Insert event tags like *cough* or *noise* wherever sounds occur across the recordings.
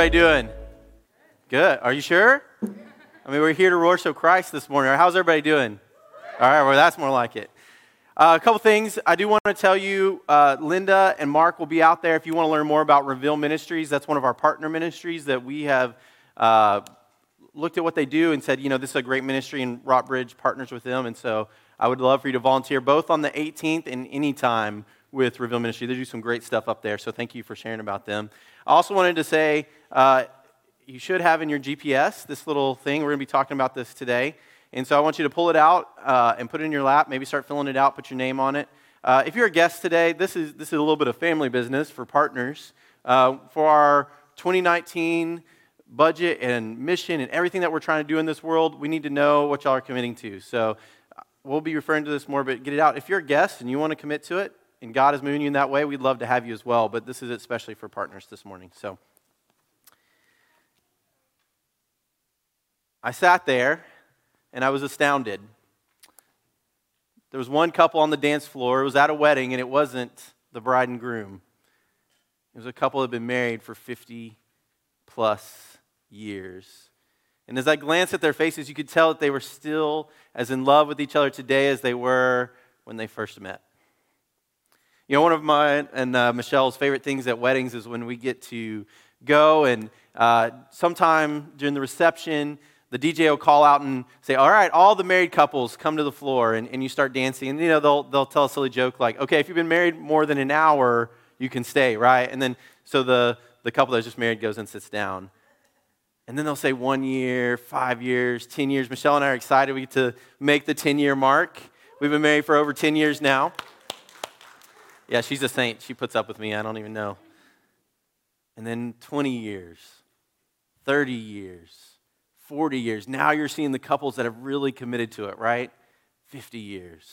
Everybody doing? Good. Are you sure? I mean, we're here to worship so Christ this morning. How's everybody doing? All right, well, that's more like it. Uh, a couple things I do want to tell you uh, Linda and Mark will be out there if you want to learn more about Reveal Ministries. That's one of our partner ministries that we have uh, looked at what they do and said, you know, this is a great ministry, and Rockbridge partners with them. And so I would love for you to volunteer both on the 18th and anytime with Reveal Ministry. They do some great stuff up there, so thank you for sharing about them. I also wanted to say uh, you should have in your GPS this little thing. We're going to be talking about this today. And so I want you to pull it out uh, and put it in your lap. Maybe start filling it out, put your name on it. Uh, if you're a guest today, this is, this is a little bit of family business for partners. Uh, for our 2019 budget and mission and everything that we're trying to do in this world, we need to know what y'all are committing to. So uh, we'll be referring to this more, but get it out. If you're a guest and you want to commit to it, and God is moving you in that way, we'd love to have you as well. But this is especially for partners this morning. So I sat there and I was astounded. There was one couple on the dance floor. It was at a wedding, and it wasn't the bride and groom. It was a couple that had been married for 50 plus years. And as I glanced at their faces, you could tell that they were still as in love with each other today as they were when they first met. You know, one of my and uh, Michelle's favorite things at weddings is when we get to go and uh, sometime during the reception, the DJ will call out and say, All right, all the married couples come to the floor, and, and you start dancing. And, you know, they'll, they'll tell a silly joke like, Okay, if you've been married more than an hour, you can stay, right? And then, so the, the couple that's just married goes and sits down. And then they'll say one year, five years, 10 years. Michelle and I are excited we get to make the 10 year mark. We've been married for over 10 years now. Yeah, she's a saint. She puts up with me. I don't even know. And then 20 years, 30 years, 40 years. Now you're seeing the couples that have really committed to it, right? 50 years.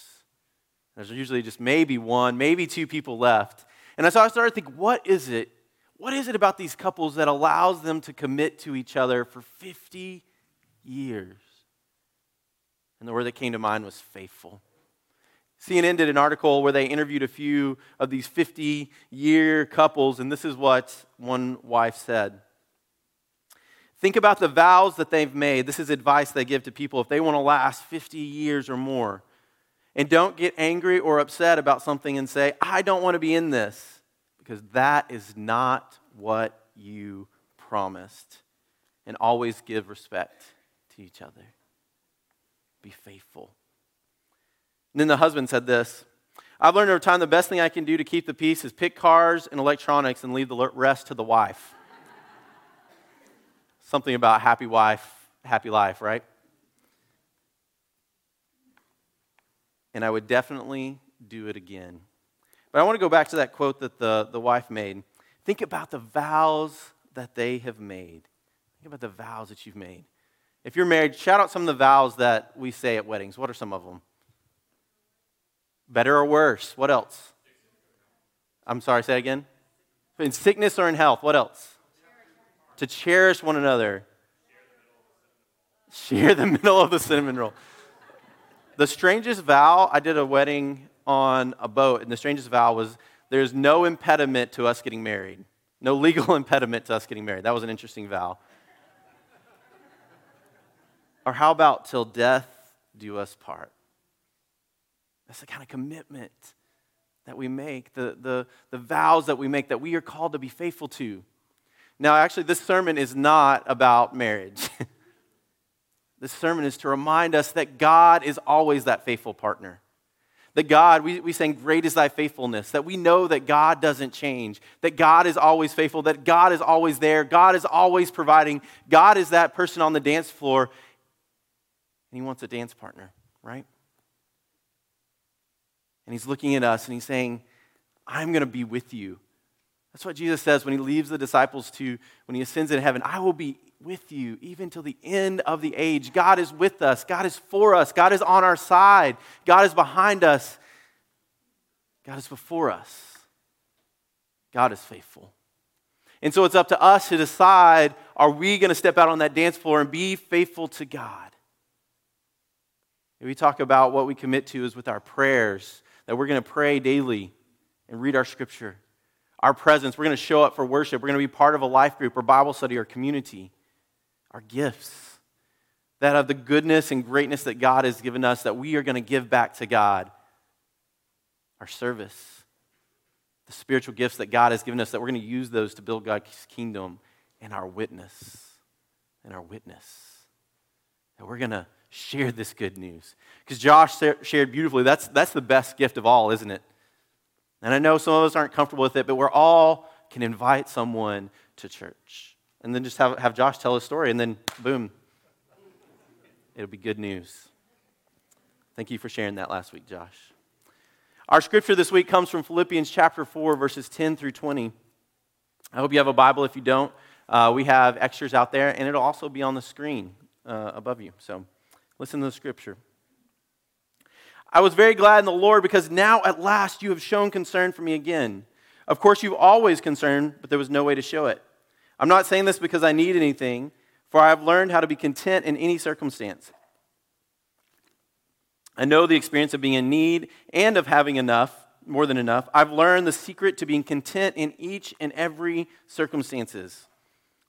There's usually just maybe one, maybe two people left. And so I started to think, what is it? What is it about these couples that allows them to commit to each other for 50 years? And the word that came to mind was faithful. CNN did an article where they interviewed a few of these 50 year couples, and this is what one wife said. Think about the vows that they've made. This is advice they give to people if they want to last 50 years or more. And don't get angry or upset about something and say, I don't want to be in this, because that is not what you promised. And always give respect to each other. Be faithful. And then the husband said this I've learned over time the best thing I can do to keep the peace is pick cars and electronics and leave the rest to the wife *laughs* something about happy wife, happy life, right? And I would definitely do it again. But I want to go back to that quote that the, the wife made. Think about the vows that they have made. Think about the vows that you've made. If you're married, shout out some of the vows that we say at weddings. What are some of them? Better or worse? What else? I'm sorry, say again. In sickness or in health? What else? to cherish one another. Share the middle of the cinnamon roll. The strangest vow, I did a wedding on a boat, and the strangest vow was there's no impediment to us getting married. No legal *laughs* impediment to us getting married. That was an interesting vow. Or how about till death do us part? That's the kind of commitment that we make, the, the, the vows that we make that we are called to be faithful to. Now, actually, this sermon is not about marriage. *laughs* this sermon is to remind us that God is always that faithful partner. That God, we, we saying, Great is thy faithfulness. That we know that God doesn't change. That God is always faithful. That God is always there. God is always providing. God is that person on the dance floor. And He wants a dance partner, right? And He's looking at us and He's saying, I'm going to be with you. That's what Jesus says when he leaves the disciples to, when he ascends in heaven. I will be with you even till the end of the age. God is with us. God is for us. God is on our side. God is behind us. God is before us. God is faithful. And so it's up to us to decide are we going to step out on that dance floor and be faithful to God? we talk about what we commit to is with our prayers, that we're going to pray daily and read our scripture. our presence. We're going to show up for worship. We're going to be part of a life group or Bible study or community. Our gifts that of the goodness and greatness that God has given us that we are going to give back to God. Our service, the spiritual gifts that God has given us that we're going to use those to build God's kingdom and our witness. And our witness. That we're going to share this good news. Because Josh shared beautifully, that's, that's the best gift of all, isn't it? And I know some of us aren't comfortable with it, but we're all can invite someone to church. And then just have, have Josh tell a story, and then boom, it'll be good news. Thank you for sharing that last week, Josh. Our scripture this week comes from Philippians chapter 4, verses 10 through 20. I hope you have a Bible. If you don't, uh, we have extras out there, and it'll also be on the screen uh, above you. So listen to the scripture. I was very glad in the Lord because now at last you have shown concern for me again. Of course, you've always concerned, but there was no way to show it. I'm not saying this because I need anything, for I have learned how to be content in any circumstance. I know the experience of being in need and of having enough, more than enough. I've learned the secret to being content in each and every circumstances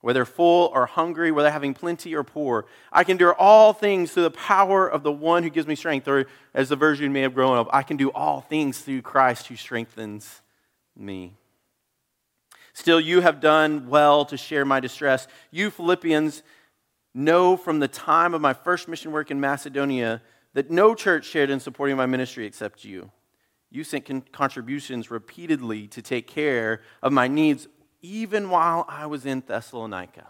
whether full or hungry, whether having plenty or poor. I can do all things through the power of the one who gives me strength. Or, as the version may have grown up, I can do all things through Christ who strengthens me. Still, you have done well to share my distress. You, Philippians, know from the time of my first mission work in Macedonia that no church shared in supporting my ministry except you. You sent contributions repeatedly to take care of my needs even while I was in Thessalonica.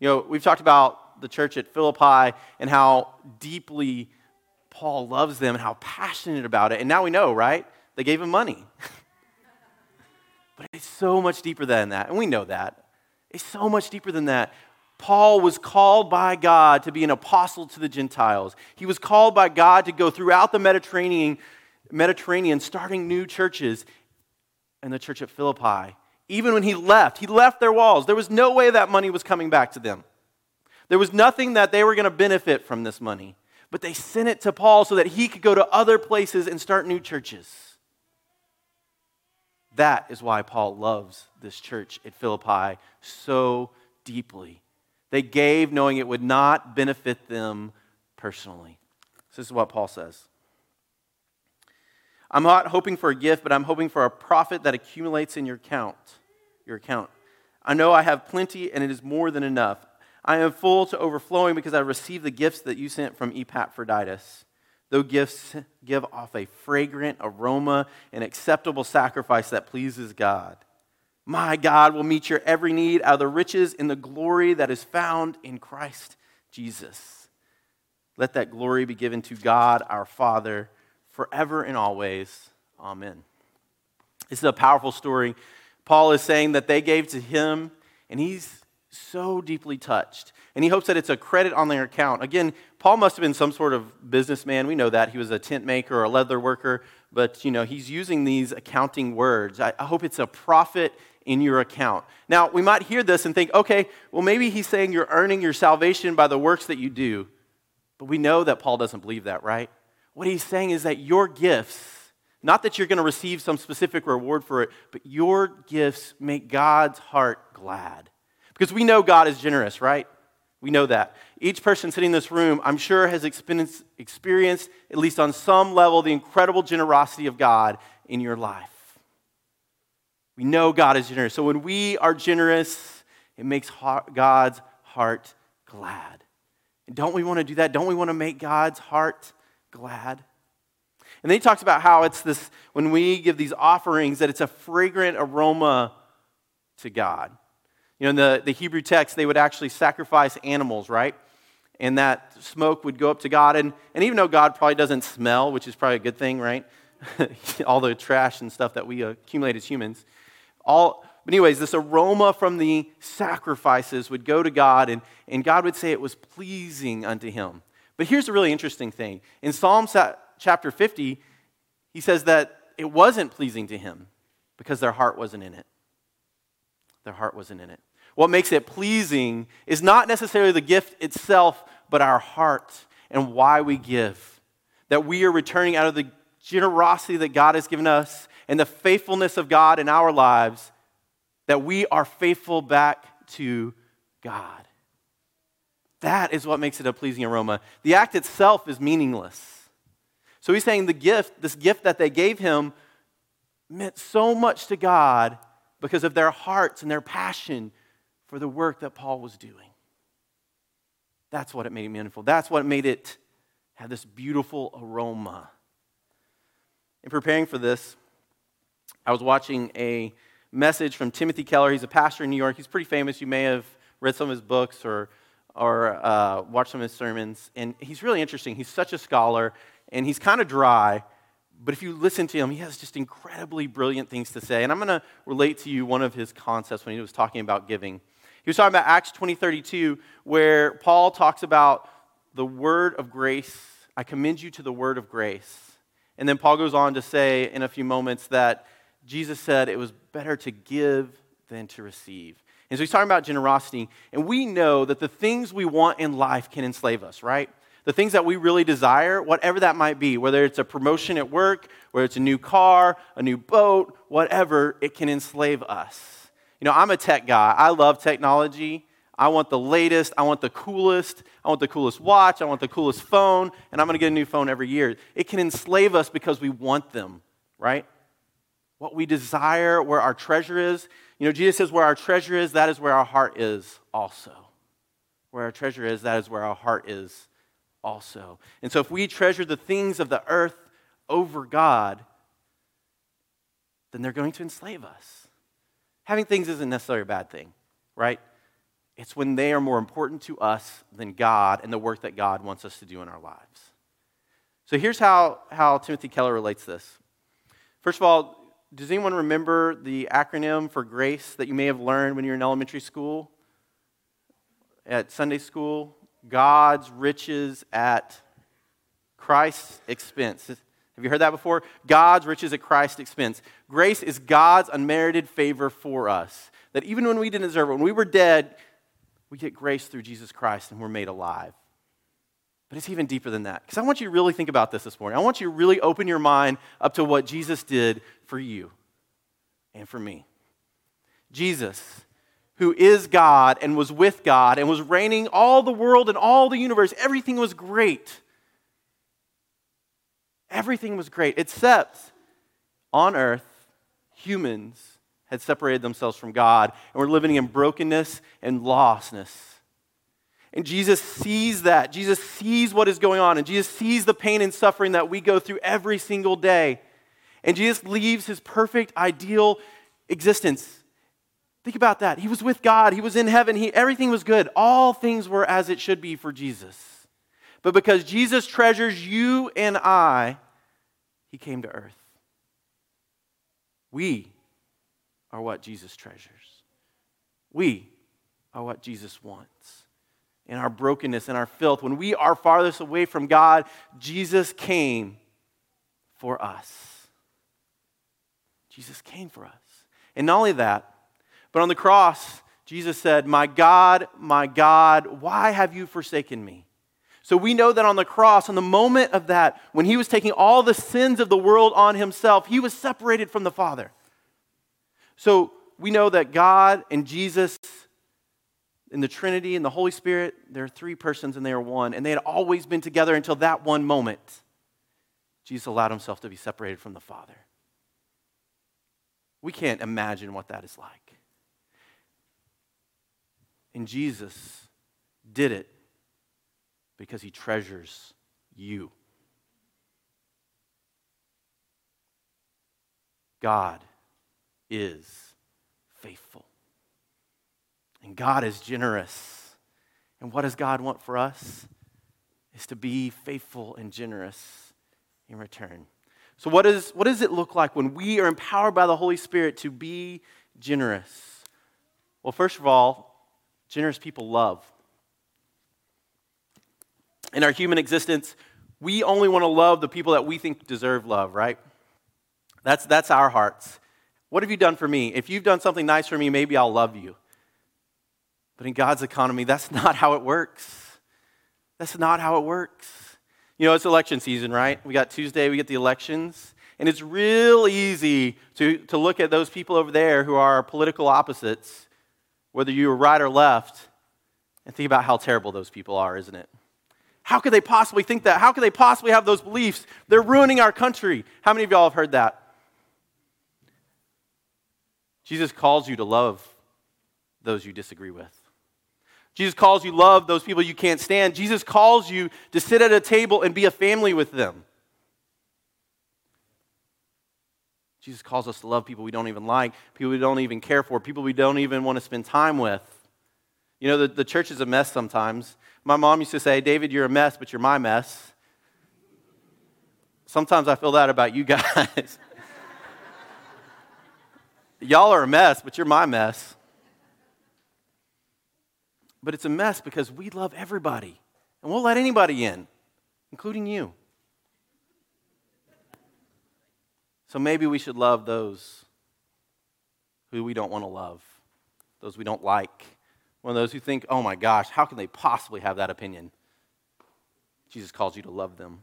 You know, we've talked about the church at Philippi and how deeply Paul loves them and how passionate about it. And now we know, right? They gave him money. *laughs* but it's so much deeper than that. And we know that. It's so much deeper than that. Paul was called by God to be an apostle to the Gentiles. He was called by God to go throughout the Mediterranean, Mediterranean starting new churches. And the church at Philippi even when he left, he left their walls. There was no way that money was coming back to them. There was nothing that they were going to benefit from this money. But they sent it to Paul so that he could go to other places and start new churches. That is why Paul loves this church at Philippi so deeply. They gave knowing it would not benefit them personally. this is what Paul says. I'm not hoping for a gift, but I'm hoping for a profit that accumulates in your account. Your account. I know I have plenty and it is more than enough. I am full to overflowing because I received the gifts that you sent from Epaphroditus. Those gifts give off a fragrant aroma, an acceptable sacrifice that pleases God. My God will meet your every need out of the riches in the glory that is found in Christ Jesus. Let that glory be given to God our Father forever and always. Amen. This is a powerful story. Paul is saying that they gave to him, and he's so deeply touched. And he hopes that it's a credit on their account. Again, Paul must have been some sort of businessman. We know that. He was a tent maker or a leather worker. But, you know, he's using these accounting words. I, I hope it's a profit in your account. Now, we might hear this and think, okay, well, maybe he's saying you're earning your salvation by the works that you do. But we know that Paul doesn't believe that, right? What he's saying is that your gifts, not that you're going to receive some specific reward for it, but your gifts make God's heart glad. Because we know God is generous, right? We know that. Each person sitting in this room, I'm sure, has experienced, experienced, at least on some level, the incredible generosity of God in your life. We know God is generous. So when we are generous, it makes God's heart glad. And don't we want to do that? Don't we want to make God's heart glad. And then he talks about how it's this, when we give these offerings, that it's a fragrant aroma to God. You know, in the, the Hebrew text, they would actually sacrifice animals, right? And that smoke would go up to God. And, and even though God probably doesn't smell, which is probably a good thing, right? *laughs* all the trash and stuff that we accumulate as humans. All, but, anyways, this aroma from the sacrifices would go to God, and, and God would say it was pleasing unto him. But here's a really interesting thing. In Psalm chapter 50, he says that it wasn't pleasing to him because their heart wasn't in it. Their heart wasn't in it. What makes it pleasing is not necessarily the gift itself, but our heart and why we give. That we are returning out of the generosity that God has given us and the faithfulness of God in our lives, that we are faithful back to God. That is what makes it a pleasing aroma. The act itself is meaningless. So he's saying the gift, this gift that they gave him, meant so much to God because of their hearts and their passion for the work that Paul was doing. That's what it made it meaningful. That's what made it have this beautiful aroma. In preparing for this, I was watching a message from Timothy Keller. He's a pastor in New York. He's pretty famous. You may have read some of his books or, or uh, watched some of his sermons. And he's really interesting. He's such a scholar, and he's kind of dry. But if you listen to him, he has just incredibly brilliant things to say. And I'm going to relate to you one of his concepts when he was talking about giving. He was talking about Acts 20 32, where Paul talks about the word of grace. I commend you to the word of grace. And then Paul goes on to say in a few moments that Jesus said it was better to give than to receive. And so he's talking about generosity. And we know that the things we want in life can enslave us, right? The things that we really desire, whatever that might be, whether it's a promotion at work, whether it's a new car, a new boat, whatever, it can enslave us. You know, I'm a tech guy. I love technology. I want the latest, I want the coolest, I want the coolest watch, I want the coolest phone, and I'm going to get a new phone every year. It can enslave us because we want them, right? What we desire, where our treasure is. You know, Jesus says, where our treasure is, that is where our heart is also. Where our treasure is, that is where our heart is also. And so if we treasure the things of the earth over God, then they're going to enslave us. Having things isn't necessarily a bad thing, right? It's when they are more important to us than God and the work that God wants us to do in our lives. So here's how, how Timothy Keller relates this. First of all, does anyone remember the acronym for grace that you may have learned when you were in elementary school? At Sunday school? God's riches at Christ's expense. Have you heard that before? God's riches at Christ's expense. Grace is God's unmerited favor for us. That even when we didn't deserve it, when we were dead, we get grace through Jesus Christ and we're made alive. But it's even deeper than that. Because I want you to really think about this this morning. I want you to really open your mind up to what Jesus did for you and for me. Jesus, who is God and was with God and was reigning all the world and all the universe, everything was great. Everything was great, except on earth, humans had separated themselves from God and were living in brokenness and lostness. And Jesus sees that. Jesus sees what is going on. And Jesus sees the pain and suffering that we go through every single day. And Jesus leaves his perfect, ideal existence. Think about that. He was with God, he was in heaven, he, everything was good. All things were as it should be for Jesus. But because Jesus treasures you and I, he came to earth. We are what Jesus treasures. We are what Jesus wants. In our brokenness and our filth, when we are farthest away from God, Jesus came for us. Jesus came for us. And not only that, but on the cross, Jesus said, My God, my God, why have you forsaken me? So we know that on the cross, on the moment of that, when he was taking all the sins of the world on himself, he was separated from the Father. So we know that God and Jesus in the Trinity and the Holy Spirit, there are three persons and they are one. And they had always been together until that one moment. Jesus allowed himself to be separated from the Father. We can't imagine what that is like. And Jesus did it because he treasures you. God is faithful. And God is generous. And what does God want for us? Is to be faithful and generous in return. So, what, is, what does it look like when we are empowered by the Holy Spirit to be generous? Well, first of all, generous people love. In our human existence, we only want to love the people that we think deserve love, right? That's, that's our hearts. What have you done for me? If you've done something nice for me, maybe I'll love you. But in God's economy, that's not how it works. That's not how it works. You know, it's election season, right? We got Tuesday, we get the elections. And it's real easy to, to look at those people over there who are political opposites, whether you are right or left, and think about how terrible those people are, isn't it? How could they possibly think that? How could they possibly have those beliefs? They're ruining our country. How many of y'all have heard that? Jesus calls you to love those you disagree with. Jesus calls you love those people you can't stand. Jesus calls you to sit at a table and be a family with them. Jesus calls us to love people we don't even like, people we don't even care for, people we don't even want to spend time with. You know, the, the church is a mess sometimes. My mom used to say, David, you're a mess, but you're my mess. Sometimes I feel that about you guys. *laughs* Y'all are a mess, but you're my mess. But it's a mess because we love everybody, and we'll let anybody in, including you. So maybe we should love those who we don't want to love, those we don't like, one of those who think, oh my gosh, how can they possibly have that opinion? Jesus calls you to love them.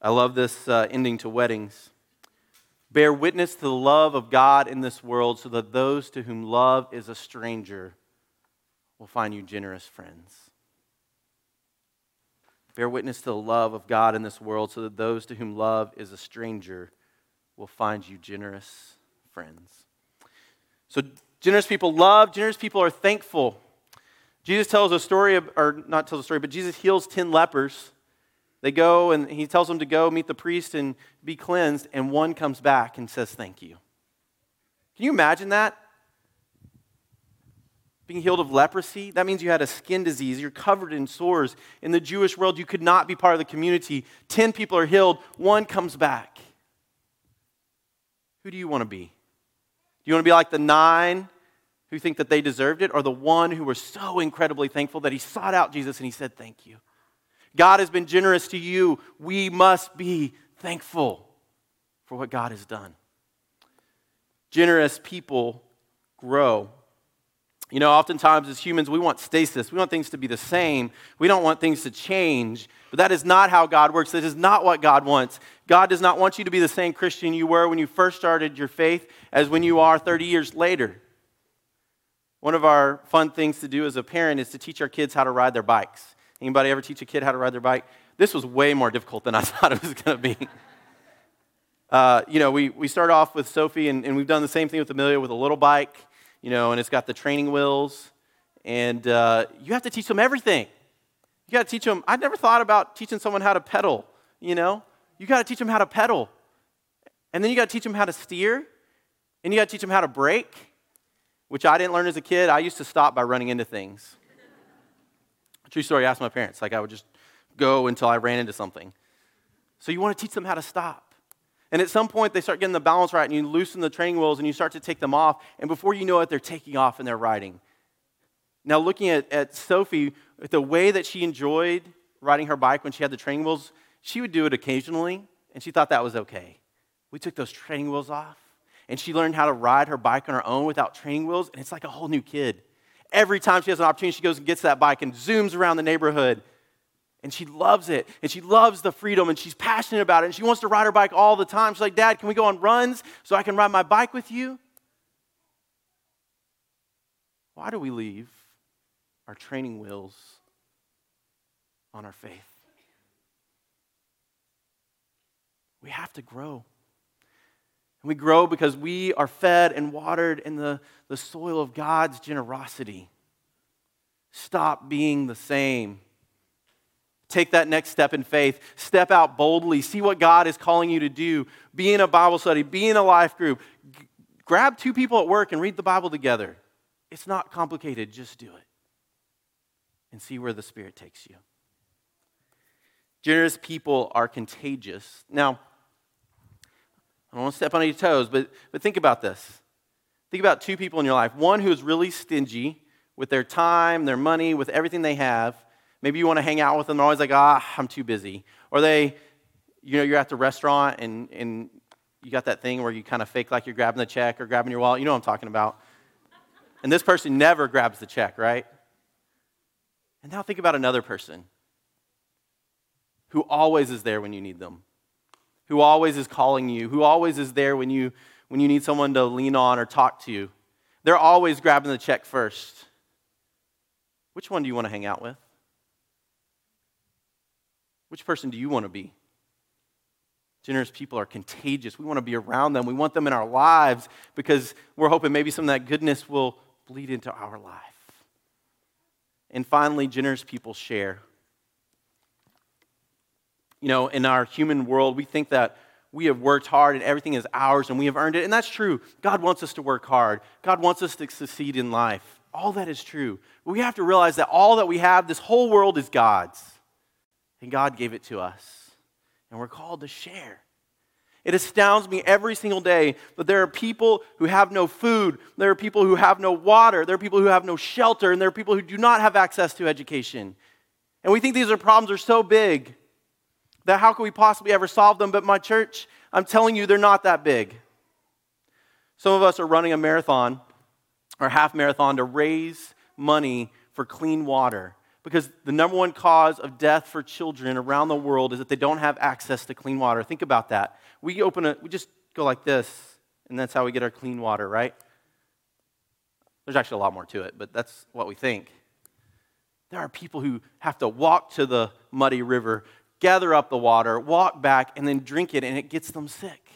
I love this uh, ending to weddings. Bear witness to the love of God in this world so that those to whom love is a stranger will find you generous friends. Bear witness to the love of God in this world so that those to whom love is a stranger will find you generous friends. So, generous people love, generous people are thankful. Jesus tells a story, or not tells a story, but Jesus heals 10 lepers. They go and he tells them to go meet the priest and be cleansed, and one comes back and says, Thank you. Can you imagine that? Being healed of leprosy, that means you had a skin disease. You're covered in sores. In the Jewish world, you could not be part of the community. 10 people are healed, one comes back. Who do you want to be? Do you want to be like the nine who think that they deserved it, or the one who was so incredibly thankful that he sought out Jesus and he said, Thank you? God has been generous to you. We must be thankful for what God has done. Generous people grow. You know, oftentimes as humans, we want stasis. We want things to be the same. We don't want things to change. But that is not how God works. That is not what God wants. God does not want you to be the same Christian you were when you first started your faith as when you are 30 years later. One of our fun things to do as a parent is to teach our kids how to ride their bikes. Anybody ever teach a kid how to ride their bike? This was way more difficult than I *laughs* thought it was going to be. Uh, you know, we, we start off with Sophie, and, and we've done the same thing with Amelia with a little bike you know, and it's got the training wheels. And uh, you have to teach them everything. You got to teach them. I'd never thought about teaching someone how to pedal, you know? You got to teach them how to pedal. And then you got to teach them how to steer. And you got to teach them how to brake, which I didn't learn as a kid. I used to stop by running into things. True story, I asked my parents. Like, I would just go until I ran into something. So you want to teach them how to stop. And at some point, they start getting the balance right, and you loosen the training wheels and you start to take them off. And before you know it, they're taking off and they're riding. Now, looking at, at Sophie, the way that she enjoyed riding her bike when she had the training wheels, she would do it occasionally, and she thought that was okay. We took those training wheels off, and she learned how to ride her bike on her own without training wheels, and it's like a whole new kid. Every time she has an opportunity, she goes and gets that bike and zooms around the neighborhood and she loves it and she loves the freedom and she's passionate about it and she wants to ride her bike all the time. She's like, Dad, can we go on runs so I can ride my bike with you? Why do we leave our training wheels on our faith? We have to grow. And we grow because we are fed and watered in the, the soil of God's generosity. Stop being the same Take that next step in faith. Step out boldly. See what God is calling you to do. Be in a Bible study. Be in a life group. G- grab two people at work and read the Bible together. It's not complicated. Just do it and see where the Spirit takes you. Generous people are contagious. Now, I don't want to step on any toes, but, but think about this. Think about two people in your life one who is really stingy with their time, their money, with everything they have, Maybe you want to hang out with them. They're always like, ah, I'm too busy. Or they, you know, you're at the restaurant and, and you got that thing where you kind of fake like you're grabbing the check or grabbing your wallet. You know what I'm talking about. And this person never grabs the check, right? And now think about another person who always is there when you need them. who always is calling you, who always is there when you, when you need someone to lean on or talk to. They're always grabbing the check first. Which one do you want to hang out with? Which person do you want to be? Generous people are contagious. We want to be around them. We want them in our lives because we're hoping maybe some of that goodness will bleed into our life. And finally, generous people share. You know, in our human world, we think that we have worked hard and everything is ours and we have earned it. And that's true. God wants us to work hard, God wants us to succeed in life. All that is true. But we have to realize that all that we have, this whole world is God's. And God gave it to us. And we're called to share. It astounds me every single day that there are people who have no food, there are people who have no water, there are people who have no shelter, and there are people who do not have access to education. And we think these are problems are so big that how can we possibly ever solve them? But my church, I'm telling you, they're not that big. Some of us are running a marathon or half marathon to raise money for clean water because the number one cause of death for children around the world is that they don't have access to clean water. Think about that. We open it, we just go like this, and that's how we get our clean water, right? There's actually a lot more to it, but that's what we think. There are people who have to walk to the muddy river, gather up the water, walk back, and then drink it, and it gets them sick.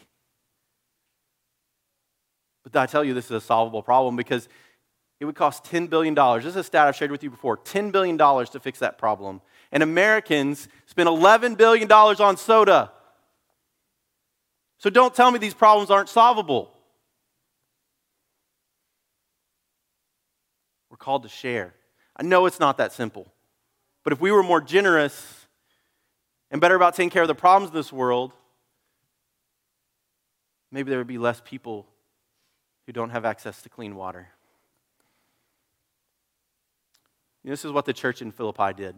But I tell you, this is a solvable problem because it would cost $10 billion. This is a stat I've shared with you before $10 billion to fix that problem. And Americans spend $11 billion on soda. So don't tell me these problems aren't solvable. We're called to share. I know it's not that simple. But if we were more generous, and better about taking care of the problems of this world, maybe there would be less people who don't have access to clean water. This is what the church in Philippi did.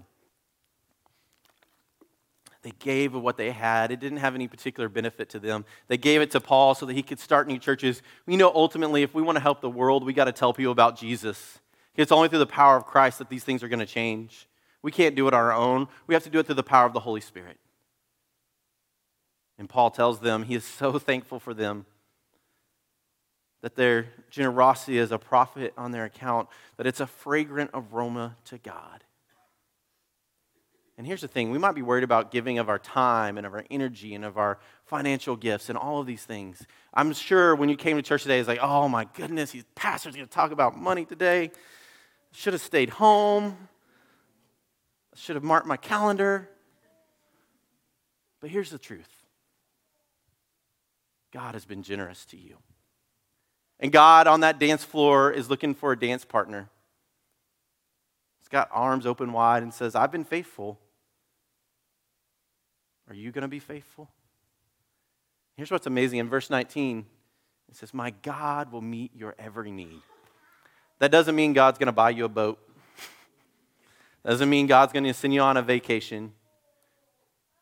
They gave of what they had. It didn't have any particular benefit to them. They gave it to Paul so that he could start new churches. We know ultimately, if we want to help the world, we got to tell people about Jesus. It's only through the power of Christ that these things are going to change. We can't do it on our own. We have to do it through the power of the Holy Spirit. And Paul tells them he is so *laughs* thankful for them that their generosity is a profit on their account, that it's a fragrant aroma to God. And here's the thing we might be worried about giving of our time and of our energy and of our financial gifts and all of these things. I'm sure when you came to church today, it's like, oh my goodness, these pastor's going to talk about money today. Should have stayed home. Should have marked my calendar. But here's the truth God has been generous to you. And God on that dance floor is looking for a dance partner. He's got arms open wide and says, I've been faithful. Are you going to be faithful? Here's what's amazing. In verse 19, it says, My God will meet your every need. That doesn't mean God's going to buy you a boat. *laughs* Doesn't mean God's going to send you on a vacation,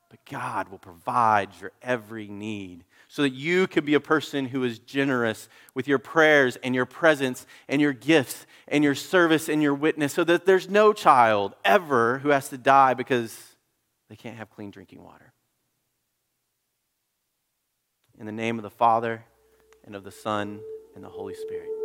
but God will provide your every need so that you can be a person who is generous with your prayers and your presence and your gifts and your service and your witness, so that there's no child ever who has to die because they can't have clean drinking water. In the name of the Father and of the Son and the Holy Spirit.